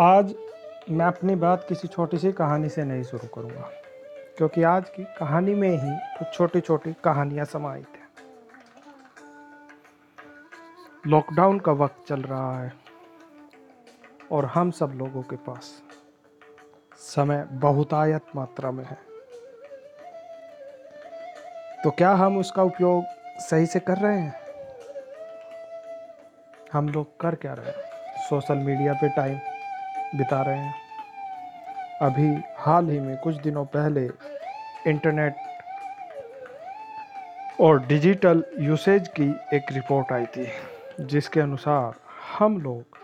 आज मैं अपनी बात किसी छोटी सी कहानी से नहीं शुरू करूँगा, क्योंकि आज की कहानी में ही कुछ छोटी छोटी कहानियाँ समाहित हैं। लॉकडाउन का वक्त चल रहा है, और हम सब लोगों के पास समय बहुतायत मात्रा में है। तो क्या हम उसका उपयोग सही से कर रहे हैं? हम लोग कर क्या रहे हैं? सोशल मीडिया पे टाइम बिता रहे हैं। अभी हाल ही में कुछ दिनों पहले इंटरनेट और डिजिटल यूसेज की एक रिपोर्ट आई थी, जिसके अनुसार हम लोग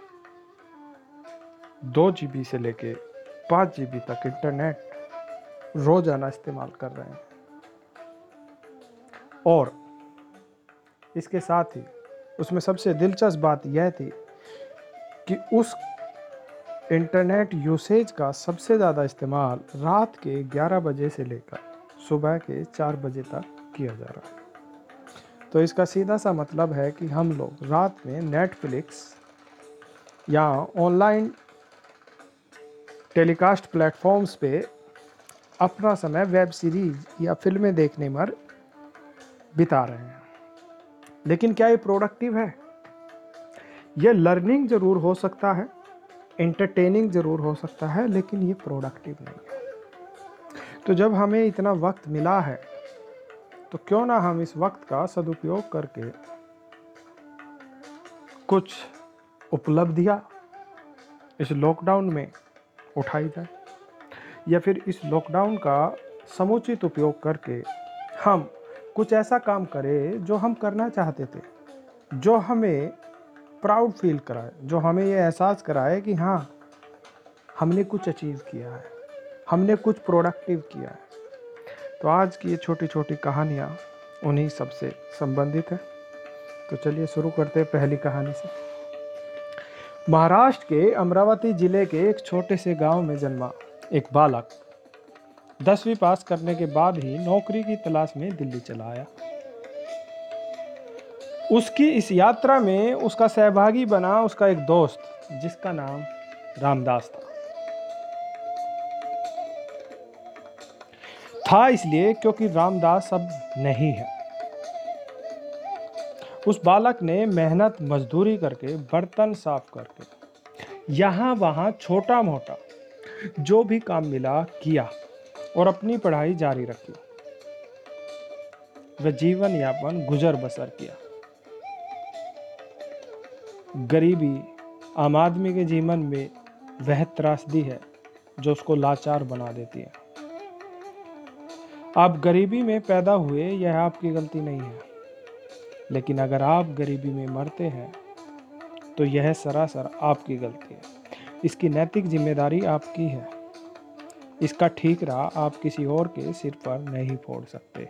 दो जी से लेके पाँच जी तक इंटरनेट रोज़ाना इस्तेमाल कर रहे हैं। और इसके साथ ही उसमें सबसे दिलचस्प बात यह थी कि उस इंटरनेट यूसेज का सबसे ज़्यादा इस्तेमाल रात के 11 बजे से लेकर सुबह के 4 बजे तक किया जा रहा है। तो इसका सीधा सा मतलब है कि हम लोग रात में नेटफ्लिक्स या ऑनलाइन टेलीकास्ट प्लेटफॉर्म्स पे अपना समय वेब सीरीज़ या फ़िल्में देखने में बिता रहे हैं। लेकिन क्या ये प्रोडक्टिव है? ये लर्निंग ज़रूर हो सकता है। इंटरटेनिंग ज़रूर हो सकता है, लेकिन ये प्रोडक्टिव नहीं है। तो जब हमें इतना वक्त मिला है तो क्यों ना हम इस वक्त का सदुपयोग करके कुछ उपलब्धियाँ इस लॉकडाउन में उठाई जाए, या फिर इस लॉकडाउन का समुचित उपयोग करके हम कुछ ऐसा काम करें जो हम करना चाहते थे, जो हमें प्राउड फील कराए, जो हमें ये एहसास कराए कि हाँ हमने कुछ अचीव किया है, हमने कुछ प्रोडक्टिव किया है। तो आज की ये छोटी छोटी कहानियाँ उन्हीं सबसे संबंधित है। तो चलिए शुरू करते हैं पहली कहानी से। महाराष्ट्र के अमरावती ज़िले के एक छोटे से गाँव में जन्मा एक बालक। दसवीं पास करने के बाद ही नौकरी की तलाश में दिल्ली चला आया। उसकी इस यात्रा में उसका सहभागी बना उसका एक दोस्त, जिसका नाम रामदास था। था इसलिए क्योंकि रामदास अब नहीं है। उस बालक ने मेहनत, मजदूरी करके, बर्तन साफ़ करके, यहाँ वहाँ छोटा मोटा जो भी काम मिला किया और अपनी पढ़ाई जारी रखी। वह जीवन यापन गुजर बसर किया। गरीबी आम आदमी के जीवन में वह त्रासदी है, जो उसको लाचार बना देती है। आप गरीबी में पैदा हुए, यह आपकी गलती नहीं है। लेकिन अगर आप गरीबी में मरते हैं तो यह सरासर आपकी गलती है। इसकी नैतिक ज़िम्मेदारी आपकी है। इसका ठीक रहा आप किसी और के सिर पर नहीं फोड़ सकते।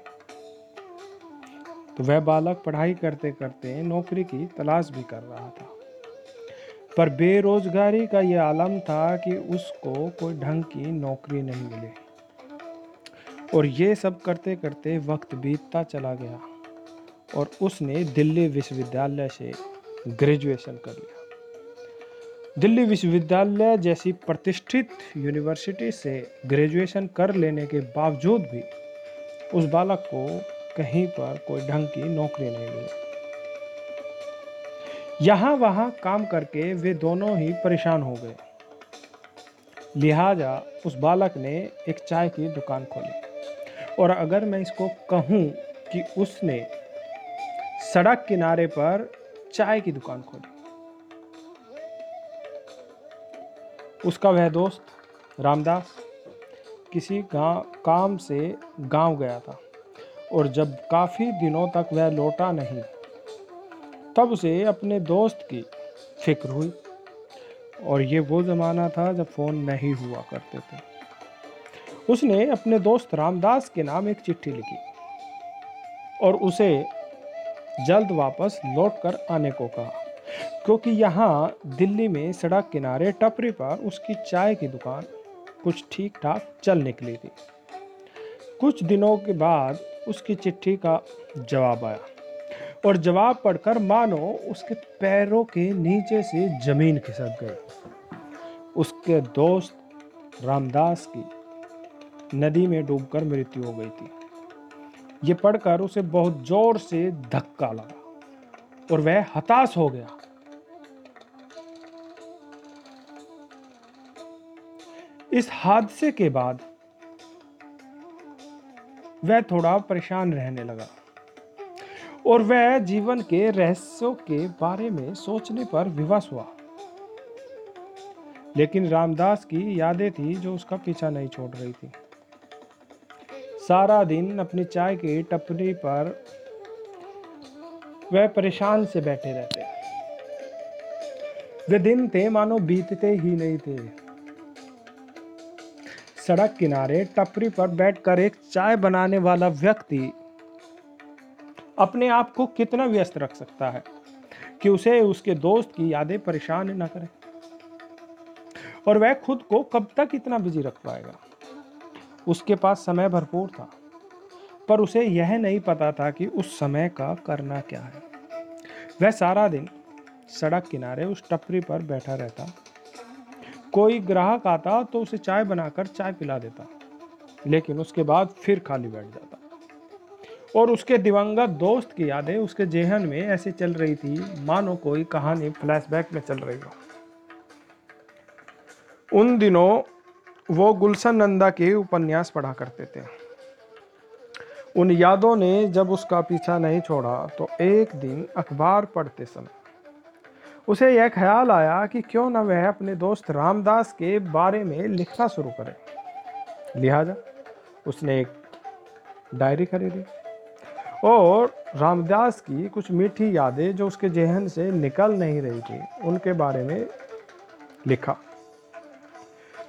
वह बालक पढ़ाई करते करते नौकरी की तलाश भी कर रहा था। पर बेरोजगारी का यह आलम था कि उसको कोई ढंग की नौकरी नहीं मिली। और ये सब करते करते वक्त बीतता चला गया और उसने दिल्ली विश्वविद्यालय से ग्रेजुएशन कर लिया। दिल्ली विश्वविद्यालय जैसी प्रतिष्ठित यूनिवर्सिटी से ग्रेजुएशन कर लेने के बावजूद भी उस बालक को कहीं पर कोई ढंग की नौकरी नहीं मिली। यहाँ वहाँ काम करके वे दोनों ही परेशान हो गए। लिहाजा उस बालक ने एक चाय की दुकान खोली। और अगर मैं इसको कहूँ कि उसने सड़क किनारे पर चाय की दुकान खोली। उसका वह दोस्त रामदास किसी गाँव काम से गाँव गया था। और जब काफ़ी दिनों तक वह लौटा नहीं, तब उसे अपने दोस्त की फ़िक्र हुई। और ये वो ज़माना था जब फ़ोन नहीं हुआ करते थे। उसने अपने दोस्त रामदास के नाम एक चिट्ठी लिखी और उसे जल्द वापस लौट कर आने को कहा, क्योंकि यहाँ दिल्ली में सड़क किनारे टपरी पर उसकी चाय की दुकान कुछ ठीक ठाक चल निकली थी। कुछ दिनों के बाद उसकी चिट्ठी का जवाब आया। और जवाब पढ़कर मानो उसके पैरों के नीचे से ज़मीन खिसक गई। उसके दोस्त रामदास की नदी में डूबकर मृत्यु हो गई थी। ये पढ़कर उसे बहुत ज़ोर से धक्का लगा और वह हताश हो गया। इस हादसे के बाद वह थोड़ा परेशान रहने लगा। और वह जीवन के रहस्यों के बारे में सोचने पर विवश हुआ। लेकिन रामदास की यादें थी जो उसका पीछा नहीं छोड़ रही थी। सारा दिन अपनी चाय की टपरी पर वह परेशान से बैठे रहते। वे दिन थे मानो बीतते ही नहीं थे। सड़क किनारे टपरी पर बैठकर एक चाय बनाने वाला व्यक्ति अपने आप को कितना व्यस्त रख सकता है कि उसे उसके दोस्त की यादें परेशान न करें। और वह खुद को कब तक इतना बिज़ी रख पाएगा? उसके पास समय भरपूर था, पर उसे यह नहीं पता था कि उस समय का करना क्या है। वह सारा दिन सड़क किनारे उस टपरी पर बैठा रहता कोई ग्राहक आता तो उसे चाय बनाकर चाय पिला देता, लेकिन उसके बाद फिर खाली बैठ जाता। और उसके दिवंगत दोस्त की यादें उसके जेहन में ऐसे चल रही थी, मानो कोई कहानी फ्लैशबैक में चल रही हो। उन दिनों वो गुलशन नंदा के उपन्यास पढ़ा करते थे। उन यादों ने जब उसका पीछा नहीं छोड़ा तो एक दिन अखबार पढ़ते समय उसे यह ख्याल आया कि क्यों न वह अपने दोस्त रामदास के बारे में लिखना शुरू करे। लिहाजा उसने एक डायरी खरीदी और रामदास की कुछ मीठी यादें जो उसके जहन से निकल नहीं रही थी, उनके बारे में लिखा।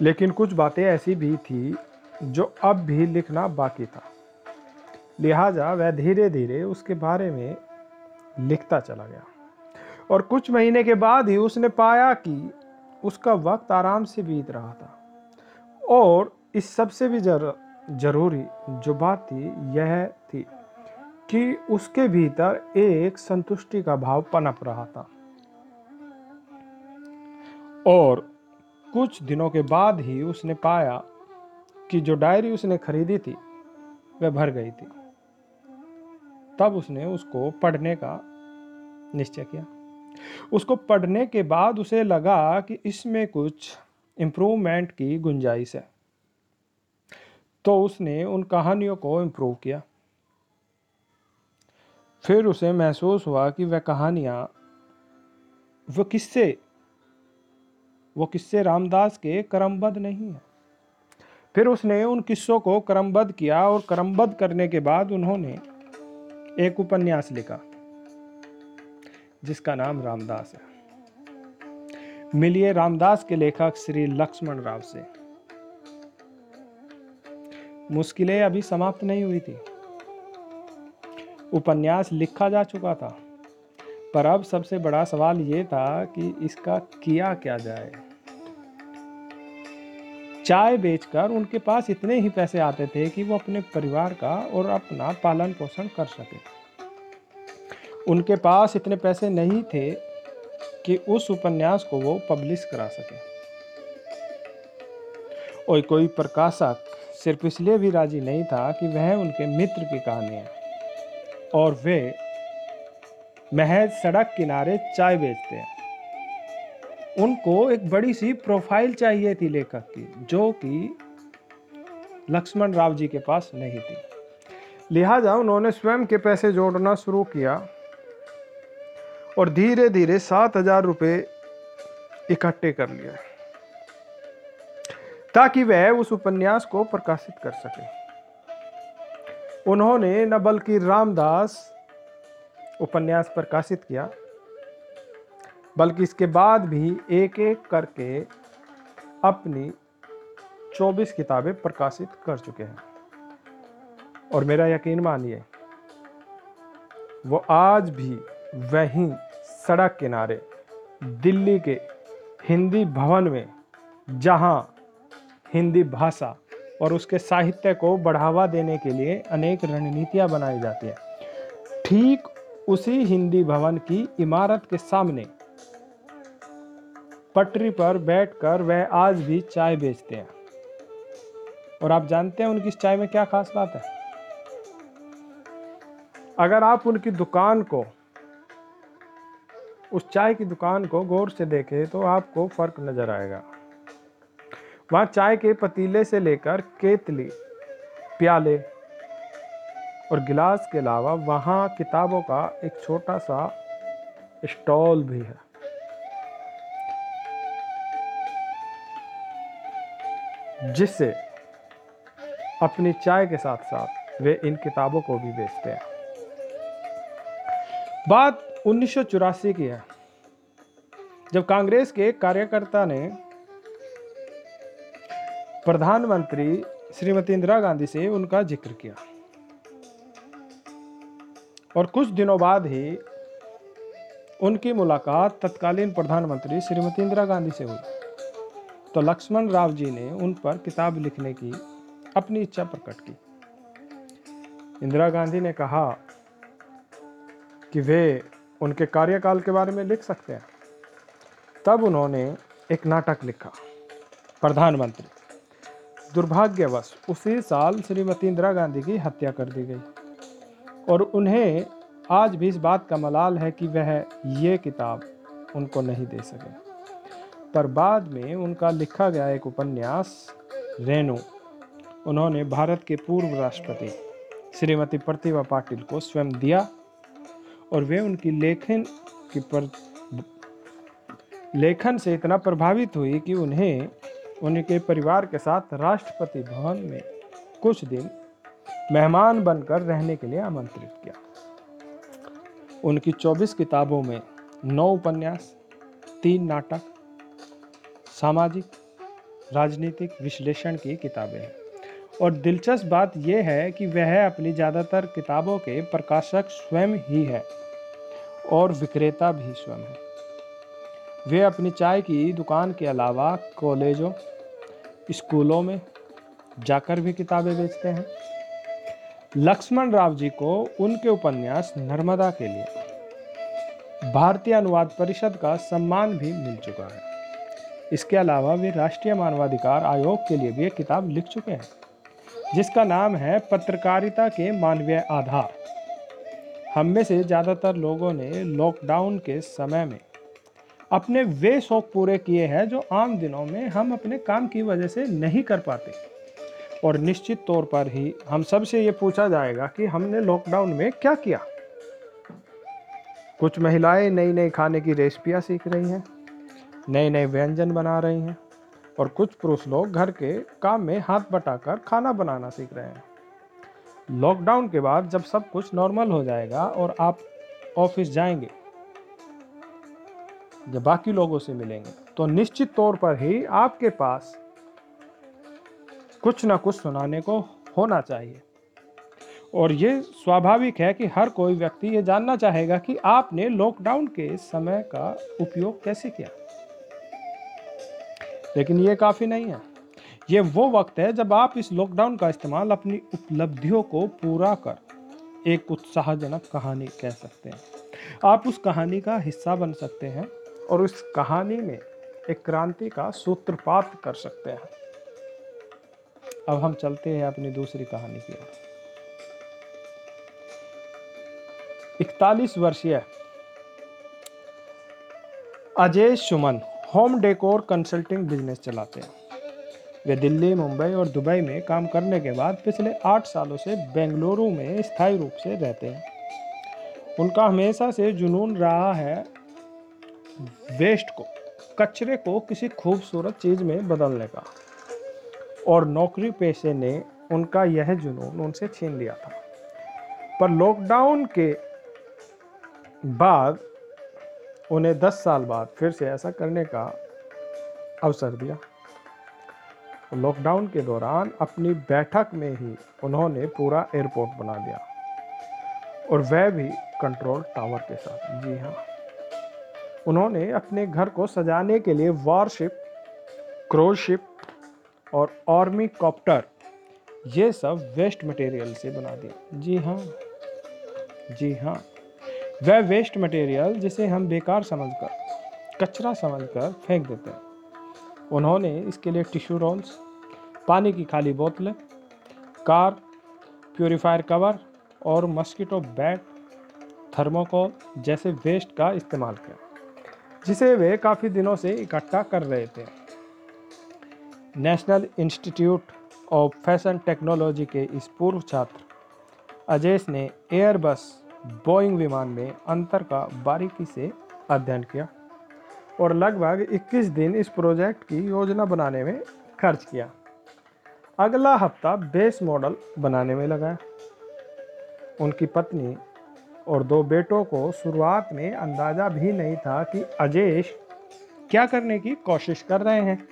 लेकिन कुछ बातें ऐसी भी थी जो अब भी लिखना बाकी था। लिहाजा वह धीरे धीरे उसके बारे में लिखता चला गया। और कुछ महीने के बाद ही उसने पाया कि उसका वक्त आराम से बीत रहा था। और इस सबसे भी जर, ज़रूरी जो बात थी यह थी कि उसके भीतर एक संतुष्टि का भाव पनप रहा था। और कुछ दिनों के बाद ही उसने पाया कि जो डायरी उसने खरीदी थी वह भर गई थी। तब उसने उसको पढ़ने का निश्चय किया। उसको पढ़ने के बाद उसे लगा कि इसमें कुछ इम्प्रूवमेंट की गुंजाइश है। तो उसने उन कहानियों को इम्प्रूव किया। फिर उसे महसूस हुआ कि वह कहानियाँ, वो किस्से वो किस्से रामदास के क्रमबद्ध नहीं है। फिर उसने उन किस्सों को क्रमबद्ध किया और क्रमबद्ध करने के बाद उन्होंने एक उपन्यास लिखा। जिसका नाम रामदास है। मिलिए रामदास के लेखक श्री लक्ष्मण राव से। मुश्किलें अभी समाप्त नहीं हुई थी। उपन्यास लिखा जा चुका था, पर अब सबसे बड़ा सवाल ये था कि इसका किया क्या जाए। चाय बेचकर उनके पास इतने ही पैसे आते थे कि वो अपने परिवार का और अपना पालन पोषण कर सके। उनके पास इतने पैसे नहीं थे कि उस उपन्यास को वो पब्लिश करा सके। और कोई प्रकाशक सिर्फ़ इसलिए भी राज़ी नहीं था कि वह उनके मित्र की कहानी है। और वे महज सड़क किनारे चाय बेचते हैं। उनको एक बड़ी सी प्रोफ़ाइल चाहिए थी लेखक की, जो कि लक्ष्मण राव जी के पास नहीं थी। लिहाजा उन्होंने स्वयं के पैसे जोड़ना शुरू किया और धीरे धीरे सात हज़ार रुपये इकट्ठे कर लिए ताकि वह उस उपन्यास को प्रकाशित कर सके। उन्होंने न बल्कि रामदास उपन्यास प्रकाशित किया, बल्कि इसके बाद भी एक एक करके अपनी 24 किताबें प्रकाशित कर चुके हैं। और मेरा यकीन मानिए, वो आज भी वहीं सड़क किनारे दिल्ली के हिंदी भवन में, जहाँ हिंदी भाषा और उसके साहित्य को बढ़ावा देने के लिए अनेक रणनीतियाँ बनाई जाती हैं। ठीक उसी हिंदी भवन की इमारत के सामने पटरी पर बैठकर वह आज भी चाय बेचते हैं। और आप जानते हैं उनकी इस चाय में क्या खास बात है? अगर आप उनकी दुकान को उस चाय की दुकान को गौर से देखें तो आपको फ़र्क नज़र आएगा। वहाँ चाय के पतीले से लेकर केतली, प्याले और गिलास के अलावा वहाँ किताबों का एक छोटा सा स्टॉल भी है। जिससे अपनी चाय के साथ साथ वे इन किताबों को भी बेचते हैं। बात उन्नीस की है। जब कांग्रेस के कार्यकर्ता ने प्रधानमंत्री श्रीमती इंदिरा गांधी से उनका ज़िक्र किया। और कुछ दिनों बाद ही उनकी मुलाकात तत्कालीन प्रधानमंत्री श्रीमती इंदिरा गांधी से हुई। तो लक्ष्मण राव जी ने उन पर किताब लिखने की अपनी इच्छा प्रकट की। इंदिरा गांधी ने कहा कि वे उनके कार्यकाल के बारे में लिख सकते हैं। तब उन्होंने एक नाटक लिखा, प्रधानमंत्री। दुर्भाग्यवश, उसी साल श्रीमती इंदिरा गांधी की हत्या कर दी गई। और उन्हें आज भी इस बात का मलाल है कि वह ये किताब उनको नहीं दे सके। पर बाद में उनका लिखा गया एक उपन्यास, रेणु, उन्होंने भारत के पूर्व राष्ट्रपति श्रीमती प्रतिभा पाटिल को स्वयं दिया। और वे उनकी लेखन की पर, लेखन से इतना प्रभावित हुई कि उन्हें उनके परिवार के साथ राष्ट्रपति भवन में कुछ दिन मेहमान बनकर रहने के लिए आमंत्रित किया। उनकी 24 किताबों में नौ उपन्यास, तीन नाटक, सामाजिक, राजनीतिक विश्लेषण की किताबें हैं। और दिलचस्प बात यह है कि वह अपनी ज़्यादातर किताबों के प्रकाशक स्वयं ही है। और विक्रेता भी स्वयं है। वे अपनी चाय की दुकान के अलावा कॉलेजों, स्कूलों में जाकर भी किताबें बेचते हैं। लक्ष्मण राव जी को उनके उपन्यास नर्मदा के लिए, भारतीय अनुवाद परिषद का सम्मान भी मिल चुका है। इसके अलावा वे राष्ट्रीय मानवाधिकार आयोग के लिए भी एक किताब लिख चुके हैं, जिसका नाम है पत्रकारिता के मानवीय आधार। हम में से ज़्यादातर लोगों ने लॉकडाउन के समय में अपने वे शौक पूरे किए हैं जो आम दिनों में हम अपने काम की वजह से नहीं कर पाते। और निश्चित तौर पर ही हम सबसे ये पूछा जाएगा कि हमने लॉकडाउन में क्या किया? कुछ महिलाएँ नई नई खाने की रेसिपियाँ सीख रही हैं नए नए व्यंजन बना रही हैं और कुछ पुरुष लोग घर के काम में हाथ बटाकर खाना बनाना सीख रहे हैं। लॉकडाउन के बाद जब सब कुछ नॉर्मल हो जाएगा और आप ऑफ़िस जाएँगे, जब बाकी लोगों से मिलेंगे तो निश्चित तौर पर ही आपके पास कुछ ना कुछ सुनाने को होना चाहिए। और ये स्वाभाविक है कि हर कोई व्यक्ति ये जानना चाहेगा कि आपने लॉकडाउन के समय का उपयोग कैसे किया। लेकिन ये काफ़ी नहीं है। ये वो वक्त है जब आप इस लॉकडाउन का इस्तेमाल अपनी उपलब्धियों को पूरा कर एक उत्साहजनक कहानी कह सकते हैं। आप उस कहानी का हिस्सा बन सकते हैं और उस कहानी में एक क्रांति का सूत्रपात कर सकते हैं। अब हम चलते हैं अपनी दूसरी कहानी की ओर। इकतालीस वर्षीय Ajay Suman home decor consulting business चलाते हैं। वे दिल्ली, मुंबई और दुबई में काम करने के बाद पिछले आठ सालों से बेंगलुरु में स्थायी रूप से रहते हैं। उनका हमेशा से जुनून रहा है वेस्ट को, कचरे को किसी खूबसूरत चीज़ में बदलने का। और नौकरी पेशे ने उनका यह जुनून उनसे छीन लिया था। पर लॉकडाउन के बाद, उन्हें दस साल बाद फिर से ऐसा करने का अवसर दिया। लॉकडाउन के दौरान अपनी बैठक में ही उन्होंने पूरा एयरपोर्ट बना दिया। और वह भी कंट्रोल टावर के साथ। जी हाँ। उन्होंने अपने घर को सजाने के लिए वारशिप क्रोशिप और आर्मी कॉप्टर ये सब वेस्ट मटेरियल से बना दिया जी हाँ। जी हाँ। वह वेस्ट मटेरियल जिसे हम बेकार समझकर, कचरा समझकर फेंक देते हैं। उन्होंने इसके लिए टिश्यू रोल्स पानी की खाली बोतलें, कार, प्योरीफायर कवर और मस्कीटो बैट थर्मोकोल जैसे वेस्ट का इस्तेमाल किया, जिसे वे काफ़ी दिनों से इकट्ठा कर रहे थे। National Institute of Fashion Technology के इस पूर्व छात्र अजेश ने एयरबस बोइंग विमान में अंतर का बारीकी से अध्ययन किया और लगभग 21 दिन इस प्रोजेक्ट की योजना बनाने में खर्च किया। अगला हफ़्ता बेस मॉडल बनाने में लगाया उनकी पत्नी और दो बेटों को शुरुआत में अंदाज़ा भी नहीं था कि अजेश क्या करने की कोशिश कर रहे हैं,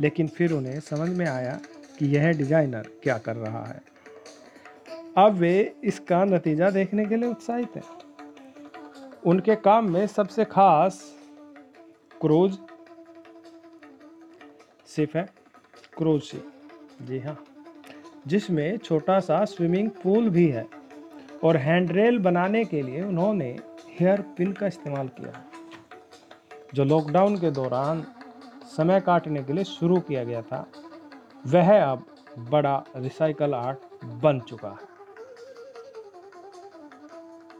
लेकिन फिर उन्हें समझ में आया कि यह डिज़ाइनर क्या कर रहा है। अब वे इसका नतीजा देखने के लिए उत्साहित हैं। उनके काम में सबसे खास क्रूज सिर्फ़ है, क्रूज शिप जी हाँ जिसमें छोटा सा स्विमिंग पूल भी है और हैंडरेल बनाने के लिए उन्होंने हेयर पिन का इस्तेमाल किया, जो लॉकडाउन के दौरान समय काटने के लिए शुरू किया गया था। वह अब बड़ा रिसाइकल आर्ट बन चुका है।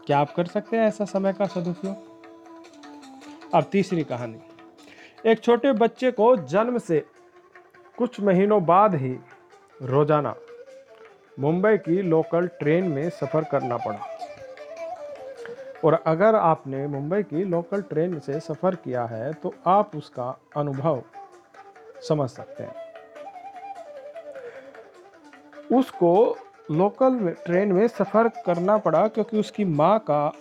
क्या आप कर सकते हैं ऐसा समय का सदुपयोग? अब तीसरी कहानी। एक छोटे बच्चे को जन्म से कुछ महीनों बाद ही रोज़ाना। मुंबई की लोकल ट्रेन में सफ़र करना पड़ा। और अगर आपने मुंबई की लोकल ट्रेन से सफ़र किया है तो आप उसका अनुभव समझ सकते हैं। उसको लोकल में, ट्रेन में सफ़र करना पड़ा क्योंकि उसकी माँ का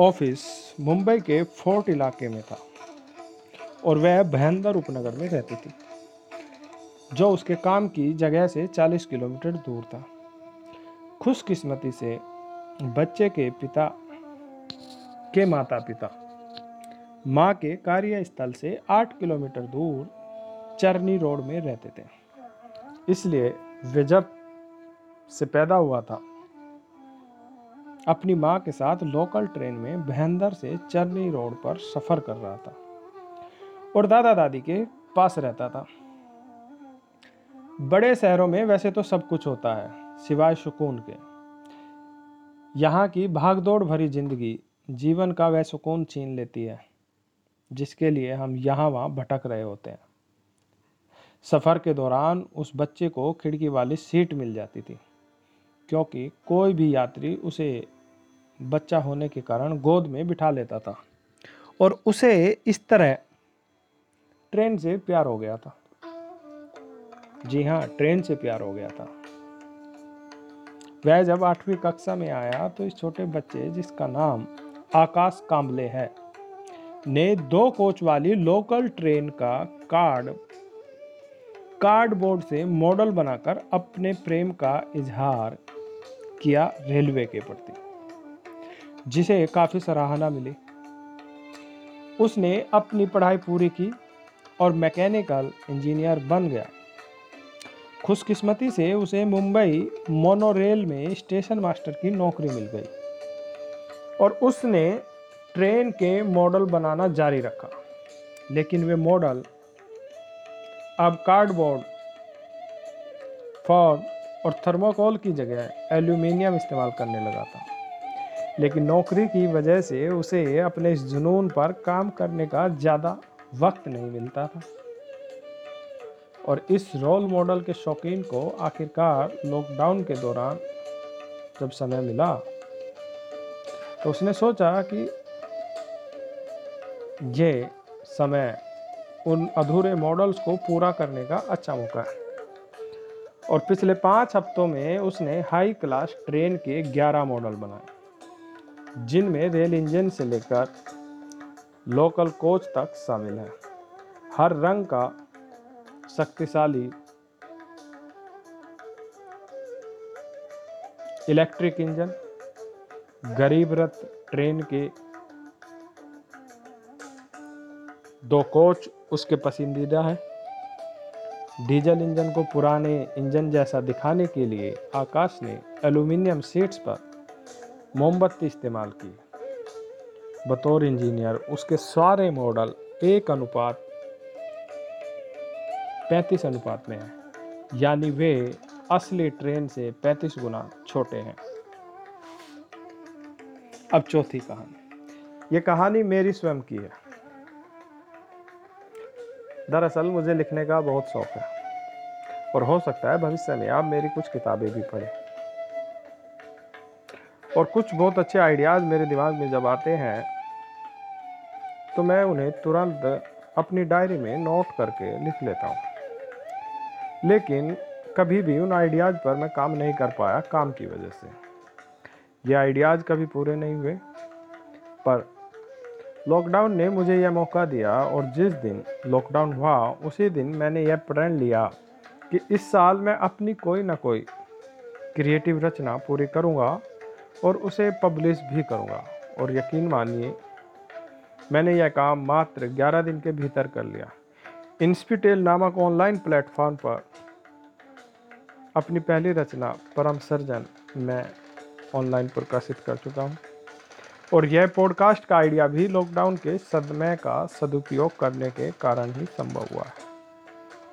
ऑफ़िस मुंबई के फोर्ट इलाके में था। और वह भयंदर उपनगर में रहती थी, जो उसके काम की जगह से 40 किलोमीटर दूर था। खुशकिस्मती से बच्चे के पिता के माता पिता माँ के कार्यस्थल से 8 किलोमीटर दूर चरनी रोड में रहते थे। इसलिए वे जब से पैदा हुआ था, अपनी माँ के साथ लोकल ट्रेन में भयंदर से चरनी रोड पर सफ़र कर रहा था। और दादा दादी के पास रहता था। बड़े शहरों में वैसे तो सब कुछ होता है, सिवाय सुकून के। यहाँ की भागदौड़ भरी ज़िंदगी, जीवन का वह सुकून छीन लेती है, जिसके लिए हम यहाँ वहाँ भटक रहे होते हैं। सफ़र के दौरान उस बच्चे को खिड़की वाली सीट मिल जाती थी, क्योंकि कोई भी यात्री उसे बच्चा होने के कारण गोद में बिठा लेता था। और उसे इस तरह ट्रेन से प्यार हो गया था। जी हाँ ट्रेन से प्यार हो गया था। वह जब आठवीं कक्षा में आया तो इस छोटे बच्चे, जिसका नाम आकाश कांबले है, ने दो कोच वाली लोकल ट्रेन का कार्ड, कार्डबोर्ड से मॉडल बनाकर अपने प्रेम का इजहार किया रेलवे के प्रति, जिसे काफ़ी सराहना मिली। उसने अपनी पढ़ाई पूरी की और मैकेनिकल इंजीनियर बन गया। खुशकिस्मती से उसे मुंबई मोनोरेल में स्टेशन मास्टर की नौकरी मिल गई और उसने ट्रेन के मॉडल बनाना जारी रखा। लेकिन वे मॉडल अब कार्डबोर्ड, फॉर्म और थर्मोकोल की जगह एल्यूमिनियम इस्तेमाल करने लगा था। लेकिन नौकरी की वजह से उसे अपने इस जुनून पर काम करने का ज़्यादा वक्त नहीं मिलता था। और इस रोल मॉडल के शौकीन को आखिरकार लॉकडाउन के दौरान जब समय मिला तो उसने सोचा कि ये समय उन अधूरे मॉडल्स को पूरा करने का अच्छा मौका है। और पिछले पाँच हफ्तों में उसने हाई क्लास ट्रेन के 11 मॉडल बनाए, जिनमें रेल इंजन से लेकर लोकल कोच तक शामिल है। हर रंग का शक्तिशाली इलेक्ट्रिक इंजन, गरीब रथ ट्रेन के दो कोच उसके पसंदीदा है। डीजल इंजन को पुराने इंजन जैसा दिखाने के लिए आकाश ने एल्यूमिनियम सीट्स पर मोमबत्ती इस्तेमाल की। बतौर इंजीनियर, उसके सारे मॉडल एक अनुपात, पैंतीस अनुपात में है। यानी वे असली ट्रेन से पैंतीस गुना छोटे हैं। अब चौथी कहानी। ये कहानी मेरी स्वयं की है। दरअसल मुझे लिखने का बहुत शौक है। और हो सकता है भविष्य में आप मेरी कुछ किताबें भी पढ़ें। और कुछ बहुत अच्छे आइडियाज़ मेरे दिमाग में जब आते हैं तो मैं उन्हें तुरंत अपनी डायरी में नोट करके लिख लेता हूँ। लेकिन कभी भी उन आइडियाज़ पर मैं काम नहीं कर पाया काम की वजह से। ये आइडियाज़ कभी पूरे नहीं हुए। पर लॉकडाउन ने मुझे यह मौका दिया और जिस दिन लॉकडाउन हुआ, उसी दिन मैंने यह प्रण लिया कि इस साल मैं अपनी कोई ना कोई क्रिएटिव रचना पूरी करूँगा और उसे पब्लिश भी करूँगा। और यकीन मानिए मैंने यह काम मात्र 11 दिन के भीतर कर लिया। इंस्पिटेल नामक ऑनलाइन प्लेटफॉर्म पर अपनी पहली रचना परम सर्जन मैं ऑनलाइन प्रकाशित कर चुका हूँ। और यह पॉडकास्ट का आइडिया भी लॉकडाउन के सदमे का सदुपयोग करने के कारण ही संभव हुआ है।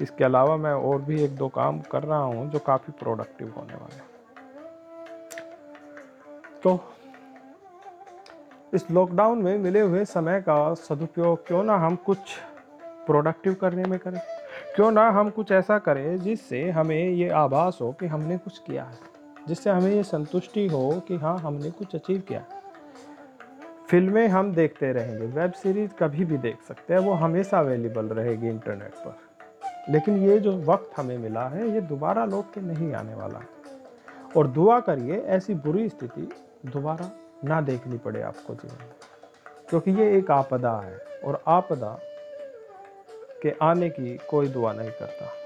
इसके अलावा मैं और भी एक दो काम कर रहा हूँ जो काफ़ी प्रोडक्टिव होने वाले हैं। तो इस लॉकडाउन में मिले हुए समय का सदुपयोग क्यों ना हम कुछ प्रोडक्टिव करने में करें? क्यों ना हम कुछ ऐसा करें जिससे हमें ये आभास हो कि हमने कुछ किया है? जिससे हमें ये संतुष्टि हो कि हाँ हमने कुछ अचीव किया फ़िल्में हम देखते रहेंगे वेब सीरीज़ कभी भी देख सकते हैं, वो हमेशा अवेलेबल रहेगी इंटरनेट पर। लेकिन ये जो वक्त हमें मिला है, ये दोबारा लौट के नहीं आने वाला और दुआ करिए, ऐसी बुरी स्थिति दोबारा ना देखनी पड़े आपको जीवन। क्योंकि ये एक आपदा है और आपदा के आने की कोई दुआ नहीं करता।